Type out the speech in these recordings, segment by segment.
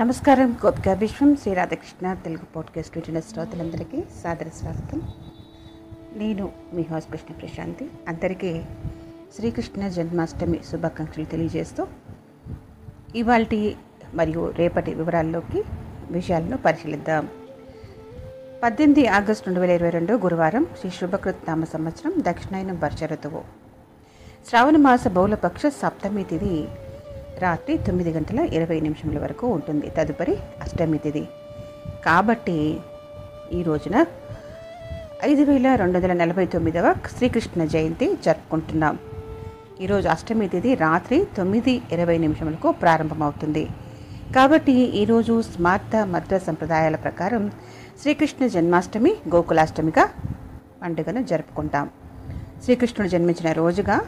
నమస్కారం గోపిక విశ్వం శ్రీ రాధాకృష్ణ తెలుగు పాడ్కాస్ట్ వింటున్న శ్రోతలందరికీ సాదర స్వాగతం. నేను మీ హాస్ కృష్ణ ప్రశాంతి. అందరికీ శ్రీకృష్ణ జన్మాష్టమి శుభాకాంక్షలు తెలియజేస్తూ ఇవాల్టి మరియు రేపటి వివరాల్లోకి విషయాలను పరిశీలిద్దాం. పద్దెనిమిది ఆగస్టు రెండు వేల ఇరవై రెండు గురువారం శ్రీ శుభకృత్ నామ సంవత్సరం దక్షిణాయనం వర్ష ఋతువు శ్రావణ మాస బహుళపక్ష సప్తమి తిథి రాత్రి తొమ్మిది గంటల ఇరవై నిమిషముల వరకు ఉంటుంది. తదుపరి అష్టమి తిథి. కాబట్టి ఈ రోజున ఐదు వేల రెండు వందల నలభై తొమ్మిదవ శ్రీకృష్ణ జయంతి జరుపుకుంటున్నాం. ఈరోజు అష్టమి తిథి రాత్రి తొమ్మిది ఇరవై నిమిషములకు ప్రారంభమవుతుంది. కాబట్టి ఈరోజు స్మార్త మధ్య సంప్రదాయాల ప్రకారం శ్రీకృష్ణ జన్మాష్టమి గోకులాష్టమిగా పండుగను జరుపుకుంటాం. శ్రీకృష్ణుడు జన్మించిన రోజుగా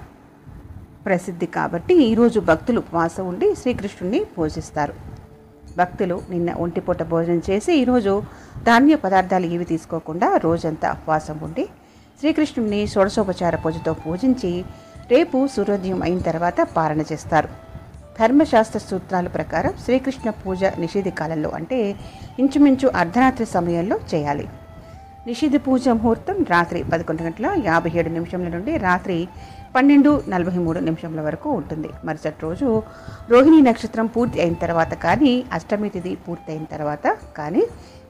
ప్రసిద్ధి కాబట్టి ఈరోజు భక్తులు ఉపవాసం ఉండి శ్రీకృష్ణుడిని పూజిస్తారు. భక్తులు నిన్న ఒంటిపూట భోజనం చేసి ఈరోజు ధాన్య పదార్థాలు ఏవి తీసుకోకుండా రోజంతా ఉపవాసం ఉండి శ్రీకృష్ణుడిని షోడశోపచార పూజతో పూజించి రేపు సూర్యోదయం అయిన తర్వాత పారణ చేస్తారు. ధర్మశాస్త్ర సూత్రాల ప్రకారం శ్రీకృష్ణ పూజ నిషేధ కాలంలో అంటే ఇంచుమించు అర్ధరాత్రి సమయంలో చేయాలి. నిషేధ పూజ ముహూర్తం రాత్రి పదకొండు గంటల యాభై ఏడు నిమిషంల నుండి రాత్రి పన్నెండు నలభై మూడు నిమిషంల వరకు ఉంటుంది. మరుసటి రోజు రోహిణి నక్షత్రం పూర్తి అయిన తర్వాత కానీ అష్టమి తిథి పూర్తి అయిన తర్వాత కానీ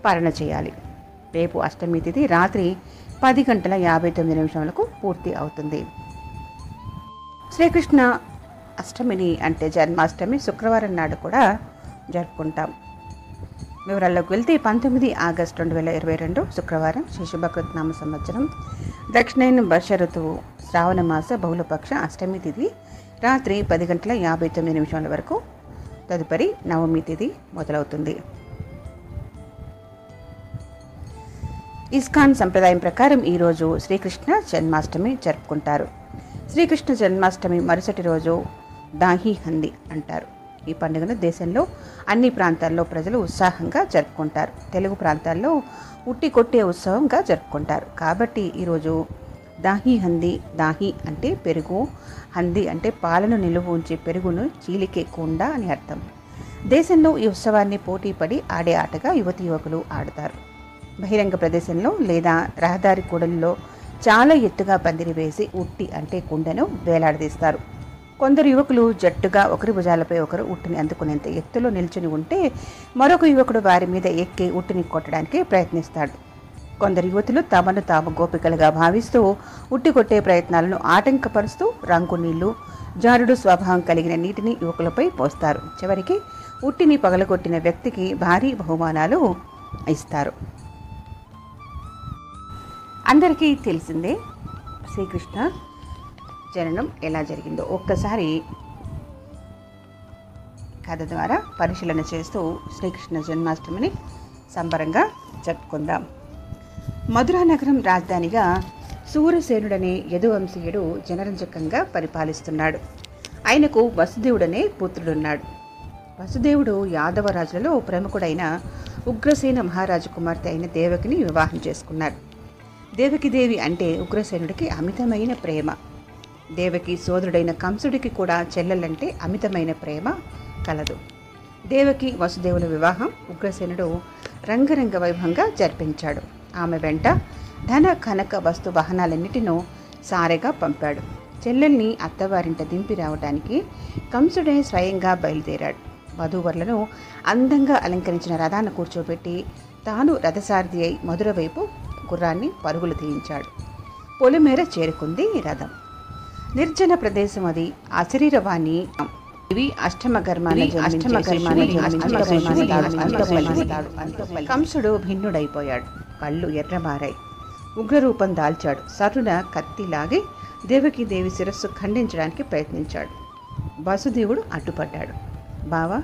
పాలన చేయాలి. రేపు అష్టమి తిథి రాత్రి పది గంటల యాభై తొమ్మిది నిమిషములకు పూర్తి అవుతుంది. శ్రీకృష్ణ అష్టమిని అంటే జన్మాష్టమి శుక్రవారం నాడు కూడా జరుపుకుంటాం. వివరాల్లోకి వెళ్తే పంతొమ్మిది ఆగస్టు రెండు వేల ఇరవై రెండు శుక్రవారం శ్రీ నామ సంవత్సరం. దక్షిణైన వర్ష ఋతువు శ్రావణ మాస బహుళపక్ష అష్టమి తిథి రాత్రి పది గంటల యాభై తొమ్మిది నిమిషాల వరకు తదుపరి నవమి తిథి మొదలవుతుంది. ఇస్కాన్ సంప్రదాయం ప్రకారం ఈరోజు శ్రీకృష్ణ జన్మాష్టమి జరుపుకుంటారు. శ్రీకృష్ణ జన్మాష్టమి మరుసటి రోజు దాహి హంది అంటారు. ఈ పండుగను దేశంలో అన్ని ప్రాంతాల్లో ప్రజలు ఉత్సాహంగా జరుపుకుంటారు. తెలుగు ప్రాంతాల్లో ఉట్టి కొట్టే ఉత్సవంగా జరుపుకుంటారు. కాబట్టి ఈరోజు దాహి హంది దాహి అంటే పెరుగు హంది అంటే పాలను నిలువ ఉంచే పెరుగును చీలికే కుండ అని అర్థం. దేశంలో ఈ ఉత్సవాన్ని పోటీపడి ఆడే ఆటగా యువతి యువకులు ఆడతారు. బహిరంగ ప్రదేశంలో లేదా రహదారి కూడలిలో చాలా ఎత్తుగా పందిరి వేసి ఉట్టి అంటే కుండను వేలాడదీస్తారు. కొందరు యువకులు జట్టుగా ఒకరి భుజాలపై ఒకరు ఉట్టిని అందుకునేంత ఎత్తులో నిల్చుని ఉంటే మరొక యువకుడు వారి మీద ఎక్కి ఉట్టిని కొట్టడానికి ప్రయత్నిస్తాడు. కొందరు యువతులు తమను తాము గోపికలుగా భావిస్తూ ఉట్టి కొట్టే ప్రయత్నాలను ఆటంకపరుస్తూ రంగు నీళ్ళు జారుడు స్వభావం కలిగిన నీటిని యువకులపై పోస్తారు. చివరికి ఉట్టిని పగలగొట్టిన వ్యక్తికి భారీ బహుమానాలు ఇస్తారు. అందరికీ తెలిసిందే శ్రీకృష్ణ జననం ఎలా జరిగిందో ఒక్కసారి కథ ద్వారా పరిశీలన చేస్తూ శ్రీకృష్ణ జన్మాష్టమిని సంబరంగా జరుపుకుందాం. మధురా నగరం రాజధానిగా సూరసేనుడనే యదువంశీయుడు జనరంజకంగా పరిపాలిస్తున్నాడు. ఆయనకు వసుదేవుడనే పుత్రుడున్నాడు. వసుదేవుడు యాదవరాజులలో ప్రముఖుడైన ఉగ్రసేన మహారాజు కుమార్తె అయిన దేవకిని వివాహం చేసుకున్నారు దేవకిదేవి అంటే ఉగ్రసేనుడికి అమితమైన ప్రేమ. దేవకి సోదరుడైన కంసుడికి కూడా చెల్లెలంటే అమితమైన ప్రేమ కలదు. దేవకి వసుదేవుల వివాహం ఉగ్రసేనుడు రంగరంగ వైభవంగా జరిపించాడు. ఆమె వెంట ధన కనక వస్తు వాహనాలన్నిటినూ సారెగా పంపాడు. చెల్లెల్ని అత్తవారింట దింపి రావడానికి కంసుడే స్వయంగా బయలుదేరాడు. వధూవరులను అందంగా అలంకరించిన రథాన్ని కూర్చోబెట్టి తాను రథసారథి అయి మధుర వైపు గుర్రాన్ని పరుగులు తీయించాడు. పొలిమేర చేరుకుంది రథం. నిర్జన ప్రదేశం అది. అశరీరవాణి ఇవి అష్టమ గర్మాన్ని అష్టమ గర్మాన్ని కంసుడు భిన్నుడైపోయాడు. కళ్ళు ఎర్రమారాయి ఉగ్రరూపం దాల్చాడు. సరున కత్తి లాగి దేవకి దేవి శిరస్సు ఖండించడానికి ప్రయత్నించాడు. వసుదేవుడు అడ్డుపడ్డాడు. బావా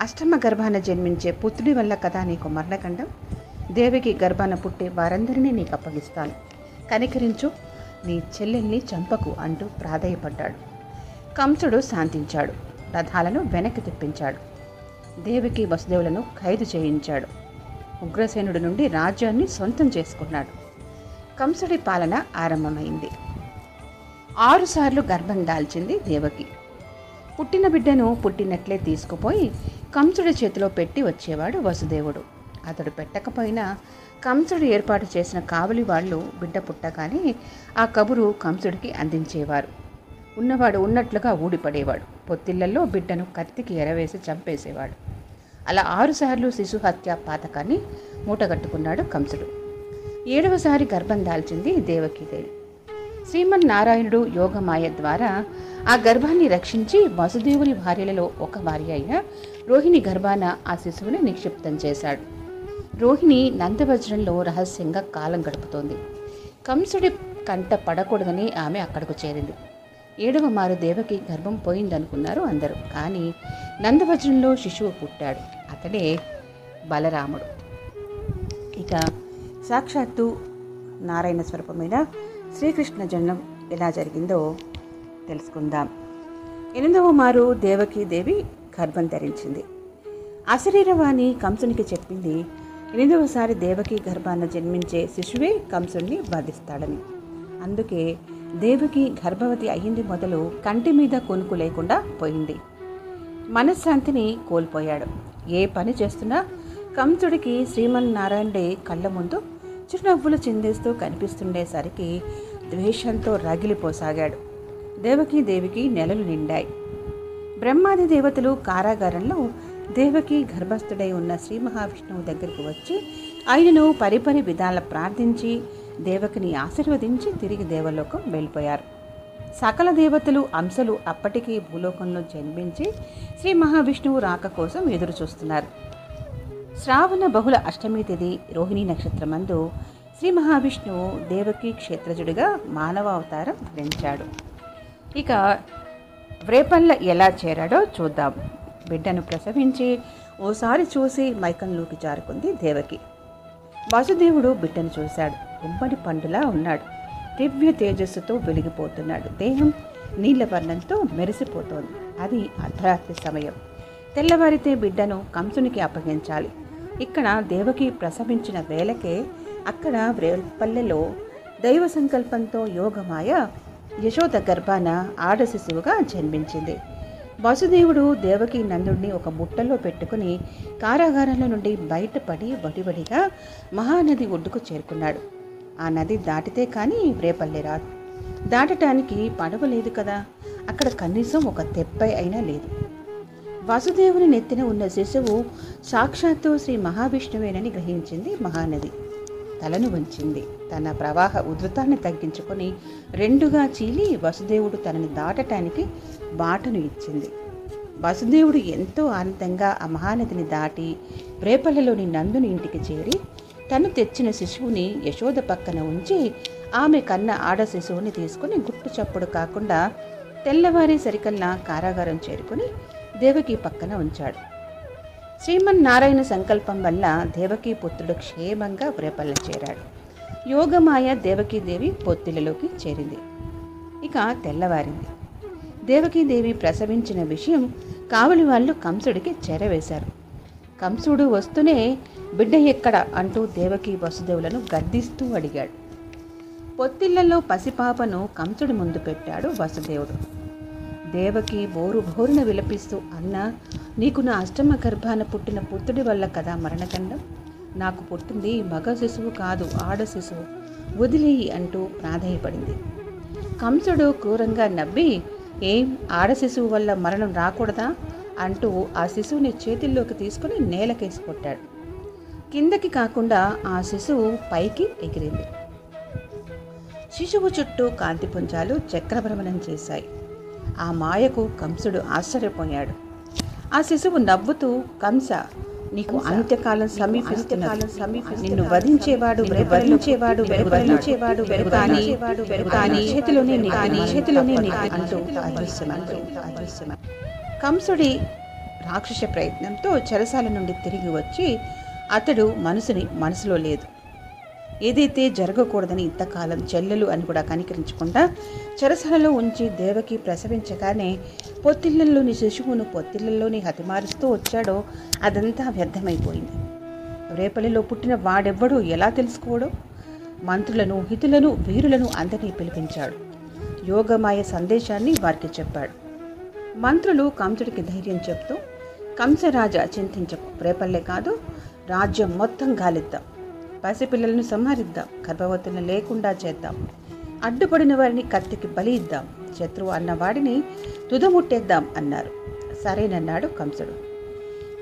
అష్టమ గర్భాన జన్మించే పుత్రుడి వల్ల కదా నీకు మరణకండం? దేవికి గర్భాన పుట్టే వారందరినీ నీకు అప్పగిస్తాను. కనికరించు. నీ చెల్లెల్ని చంపకు అంటూ ప్రాధేయపడ్డాడు. కంసుడు శాంతించాడు. రథాలను వెనక్కి తెప్పించాడు. దేవికి వసుదేవులను ఖైదు చేయించాడు. ఉగ్రసేనుడి నుండి రాజ్యాన్ని సొంతం చేసుకున్నాడు. కంసుడి పాలన ఆరంభమైంది. ఆరుసార్లు గర్భం దాల్చింది దేవకి. పుట్టిన బిడ్డను పుట్టినట్లే తీసుకుపోయి కంసుడి చేతిలో పెట్టి వచ్చేవాడు వసుదేవుడు. అతడు పెట్టకపోయినా కంసుడు ఏర్పాటు చేసిన కావలి వాళ్ళు బిడ్డ పుట్టగానే ఆ కబురు కంసుడికి అందించేవారు. ఉన్నవాడు ఉన్నట్లుగా ఊడిపడేవాడు. పొత్తిళ్ళలో బిడ్డను కత్తికి ఎరవేసి చంపేసేవాడు. అలా ఆరుసార్లు శిశు హత్య పాతకాన్ని మూటగట్టుకున్నాడు కంసుడు. ఏడవసారి గర్భం దాల్చింది దేవకీదేవి. శ్రీమన్నారాయణుడు యోగమాయ ద్వారా ఆ గర్భాన్ని రక్షించి వసుదేవుని భార్యలలో ఒక భార్య అయిన రోహిణి గర్భాన ఆ శిశువుని నిక్షిప్తం చేశాడు. రోహిణి నందవజ్రంలో రహస్యంగా కాలం గడుపుతోంది. కంసుడి కంట పడకూడదని ఆమె అక్కడకు చేరింది. ఏడవ మారు దేవకి గర్భం పోయిందనుకున్నారు అందరూ. కానీ నందవజ్రంలో శిశువు పుట్టాడు. అతడే బలరాముడు. ఇక సాక్షాత్తు నారాయణ స్వరూపమైన శ్రీకృష్ణ జన్మం ఎలా జరిగిందో తెలుసుకుందాం. ఎనిమిదవ మారు దేవకీ దేవి గర్భం ధరించింది. అశరీరవాణి కంసునికి చెప్పింది ఎనిమిదవసారి దేవకి గర్భాన జన్మించే శిశువే కంసుణ్ణి వధిస్తాడని. అందుకే దేవకి గర్భవతి అయ్యింది మొదలు కంటి మీద కొనుకు లేకుండా పోయింది. మనశ్శాంతిని కోల్పోయాడు. ఏ పని చేస్తున్నా కంసుడికి శ్రీమన్నారాయణుడే కళ్ళ ముందు చిరునవ్వులు చిందేస్తూ కనిపిస్తుండేసరికి ద్వేషంతో రగిలిపోసాగాడు. దేవకి దేవికి నెలలు నిండాయి. బ్రహ్మాది దేవతలు కారాగారంలో దేవకి గర్భస్థుడై ఉన్న శ్రీ మహావిష్ణువు దగ్గరికి వచ్చి ఆయనను పరిపరి విధాల ప్రార్థించి దేవకిని ఆశీర్వదించి తిరిగి దేవలోకం వెళ్ళిపోయారు. సకల దేవతలు అంశలు అప్పటికీ భూలోకంలో జన్మించి శ్రీ మహావిష్ణువు రాక కోసం ఎదురు చూస్తున్నారు శ్రావణ బహుళ అష్టమి తిథి రోహిణి నక్షత్రమందు శ్రీ మహావిష్ణువు దేవకి క్షేత్రజుడిగా మానవ అవతారం ధరించాడు ఇక వ్రేపల్ల ఎలా చేరాడో చూద్దాం. బిడ్డను ప్రసవించి ఓసారి చూసి మైకంలోకి జారుకుంది దేవకి. వాసుదేవుడు బిడ్డను చూశాడు. ఉమ్మడి పండులా ఉన్నాడు. దివ్య తేజస్సుతో వెలిగిపోతున్నాడు. దేహం నీళ్ళ వర్ణంతో మెరిసిపోతోంది. అది అర్ధరాత్రి సమయం. తెల్లవారితే బిడ్డను కంసునికి అప్పగించాలి. ఇక్కడ దేవకి ప్రసవించిన వేళకే అక్కడ వ్రేల్పల్లెలో దైవ సంకల్పంతో యోగమాయ యశోద గర్భాన ఆడ శిశువుగా జన్మించింది. వసుదేవుడు దేవకి నందుడిని ఒక బుట్టలో పెట్టుకుని కారాగారంలో నుండి బయటపడి వడివడిగా మహానది ఒడ్డుకు చేరుకున్నాడు. ఆ నది దాటితే కానీ రేపల్లె రాదు. దాటటానికి పడవ లేదు కదా. అక్కడ కనీసం ఒక తెప్పై అయినా లేదు. వసుదేవుని నెత్తిన ఉన్న శిశువు సాక్షాత్తు శ్రీ మహావిష్ణువేనని గ్రహించింది మహానది. తలను వంచింది. తన ప్రవాహ ఉధృతాన్ని తగ్గించుకొని రెండుగా చీలి వసుదేవుడు తనని దాటటానికి బాటను ఇచ్చింది. వసుదేవుడు ఎంతో ఆనందంగా ఆ మహానదిని దాటి రేపల్లెలోని నందుని ఇంటికి చేరి తను తెచ్చిన శిశువుని యశోద పక్కన ఉంచి ఆమె కన్న ఆడ శిశువుని తీసుకుని గుట్టు చప్పుడు కాకుండా తెల్లవారి సరికల్లా కారాగారం చేరుకుని దేవకి పక్కన ఉంచాడు. శ్రీమన్నారాయణ సంకల్పం వల్ల దేవకీ పుత్రుడు క్షేమంగా వ్రేపల్ల చేరాడు. యోగమాయ దేవకీదేవి పొత్తిలలోకి చేరింది. ఇక తెల్లవారింది. దేవకీదేవి ప్రసవించిన విషయం కావలి వాళ్ళు కంసుడికి చేరవేశారు. కంసుడు వస్తూనే బిడ్డ ఎక్కడ అంటూ దేవకి వసుదేవులను గద్దిస్తూ అడిగాడు. పొత్తిళ్ళలో పసిపాపను కంసుడి ముందు పెట్టాడు వసుదేవుడు. దేవకి బోరు బోరున విలపిస్తూ అన్నా నీకు నా అష్టమ గర్భాన పుట్టిన పుత్రుడి వల్ల కదా మరణదండం? నాకు పుట్టింది మగ శిశువు కాదు ఆడ శిశువు. వదిలేయి అంటూ ప్రాధాయపడింది. కంసుడు క్రూరంగా నవ్వి ఏం ఆడ శిశువు వల్ల మరణం రాకూడదా? అంటూ ఆ శిశువుని చేతుల్లోకి తీసుకుని నేలకేసి కొట్టాడు. కిందకి కాకుండా ఆ శిశువు పైకి ఎగిరింది. శిశువు చుట్టూ కాంతిపుంజాలు చక్రభ్రమణం చేశాయి. ఆ మాయకు కంసుడు ఆశ్చర్యపోయాడు. ఆ శిశువు నవ్వుతూ కంస నీకు అంత్యకాలం సమీపిస్తున్నది. నిన్ను వధించేవాడు వధించేవాడు వధించేవాడు కానీ కానీ చేతిలోనే నీకు నీ చేతిలోనే అంటూ కంసుడి రాక్షస ప్రయత్నంతో చెరసాల నుండి తిరిగి వచ్చి అతడు మనసుని మనసులో లేదు. ఏదైతే జరగకూడదని ఇంతకాలం చెల్లెలు అని కూడా కనికరించకుండా చెరసలలో ఉంచి దేవకి ప్రసవించగానే పొత్తిళ్ళలోని శిశువును పొత్తిళ్ళలోని హతిమారుస్తూ వచ్చాడో అదంతా వ్యర్థమైపోయింది. రేపల్లిలో పుట్టిన వాడెవ్వడో ఎలా తెలుసుకోవడో మంత్రులను హితులను వీరులను అందరినీ పిలిపించాడు. యోగమాయ సందేశాన్ని వారికి చెప్పాడు. మంత్రులు కంసుడికి ధైర్యం చెప్తూ కంసరాజ చింతించకు రేపల్లే కాదు రాజ్యం మొత్తం గాలిద్దాం. పసిపిల్లలను సంహరిద్దాం. గర్భవతులను లేకుండా చేద్దాం. అడ్డుపడిన వారిని కత్తికి బలి ఇద్దాం శత్రువు అన్నవాడిని తుదముట్టేద్దాం అన్నారు. సరేనన్నాడు కంసుడు.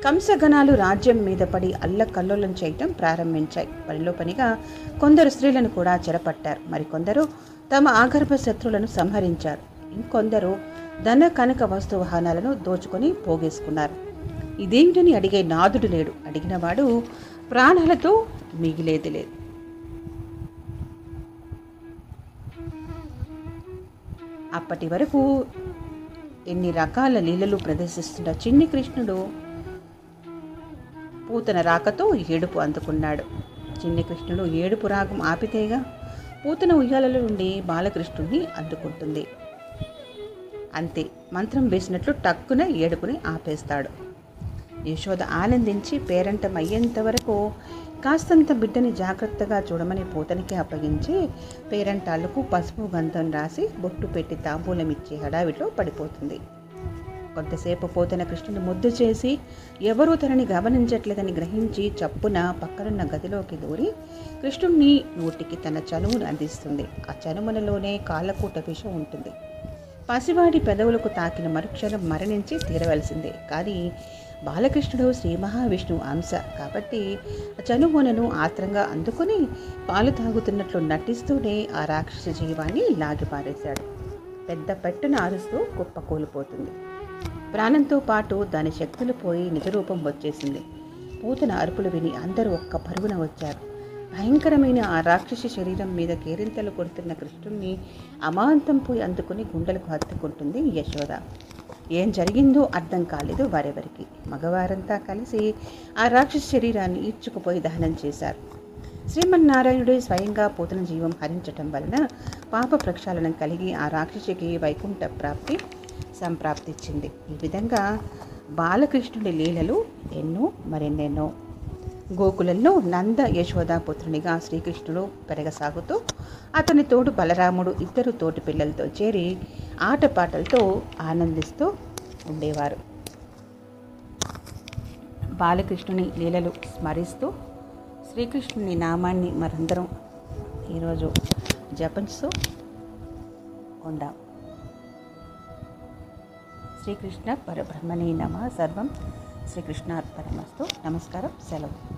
కంసగణాలు రాజ్యం మీద పడి అల్లకల్లోలం చేయటం ప్రారంభించాయి. పనిలో పనిగా కొందరు స్త్రీలను కూడా చెరపట్టారు. మరికొందరు తమ ఆగర్భ శత్రువులను సంహరించారు. ఇంకొందరు ధన కనక వస్తు వాహనాలను దోచుకొని పోగేసుకున్నారు. ఇదేమిటని అడిగే నాదుడు లేడు. అడిగినవాడు ప్రాణాలతో మిగిలేది లేదు. అప్పటి వరకు ఎన్ని రకాల లీలలు ప్రదర్శిస్తున్న చిన్ని కృష్ణుడు పూతన రాకతో ఏడుపు అందుకున్నాడు. చిన్ని కృష్ణుడు ఏడుపు రాగం ఆపితేగా పూతన ఉయ్యాలలో నుండి బాలకృష్ణుడిని అందుకుంటుంది అంతే మంత్రం వేసినట్లు టక్కున ఏడుపుని ఆపేస్తాడు. యశోద ఆనందించి పేరంటం అయ్యేంత వరకు కాస్తంత బిడ్డని జాగ్రత్తగా చూడమని పూతనికి అప్పగించి పేరంటాళ్ళకు పసుపు గంధం రాసి బొట్టు పెట్టి తాంబూలం ఇచ్చే హడావిలో పడిపోతుంది. కొంతసేపు పోతన కృష్ణుని ముద్దు చేసి ఎవరూ తనని గమనించట్లేదని గ్రహించి చప్పున పక్కనున్న గదిలోకి దూరి కృష్ణుణ్ణి నోటికి తన చనువును అందిస్తుంది. ఆ చనుమనలోనే కాళ్ళకూట విషం ఉంటుంది. పసివాడి పెదవులకు తాకిన మరుక్షణం మరణించి తీరవలసిందే. కానీ బాలకృష్ణుడు శ్రీ మహావిష్ణువు అంశ. కాబట్టి చనుమొనను ఆత్రంగా అందుకుని పాలు తాగుతున్నట్లు నటిస్తూనే ఆ రాక్షస జీవాన్ని లాగిపారేశాడు పెద్ద పెట్టున అరుస్తూ కుప్ప కూలిపోతుంది. ప్రాణంతో పాటు దాని శక్తులు పోయి నిజరూపం వచ్చేసింది. పూతన అరుపులు విని అందరూ ఒక్క పరుగున వచ్చారు. భయంకరమైన ఆ రాక్షసి శరీరం మీద కేరింతలు కొడుతున్న కృష్ణుణ్ణి అమాంతం పోయి అందుకుని గుండెలకు హత్తుకుంటుంది యశోద. ఏం జరిగిందో అర్థం కాలేదు వారెవరికి. మగవారంతా కలిసి ఆ రాక్షస శరీరాన్ని ఈడ్చుకుపోయి దహనం చేశారు. శ్రీమన్నారాయణుడే స్వయంగా పోతన జీవం హరించటం వలన పాప ప్రక్షాళనం కలిగి ఆ రాక్షసికి వైకుంఠ ప్రాప్తి సంప్రాప్తిచ్చింది. ఈ విధంగా బాలకృష్ణుడి లీలలు ఎన్నో మరెన్నెన్నో. గోకులంలో నంద యశోదాపుత్రునిగా శ్రీకృష్ణుడు పెరగసాగుతూ అతని తోడు బలరాముడు ఇద్దరు తోటి పిల్లలతో చేరి ఆటపాటలతో ఆనందిస్తూ ఉండేవారు. బాలకృష్ణుని లీలలు స్మరిస్తూ శ్రీకృష్ణుని నామాన్ని మరందరం ఈరోజు జపించు ఉందాం. శ్రీకృష్ణ పరబ్రహ్మణే నమ. సర్వం శ్రీకృష్ణార్పణమస్తు. నమస్కారం. సెలవు.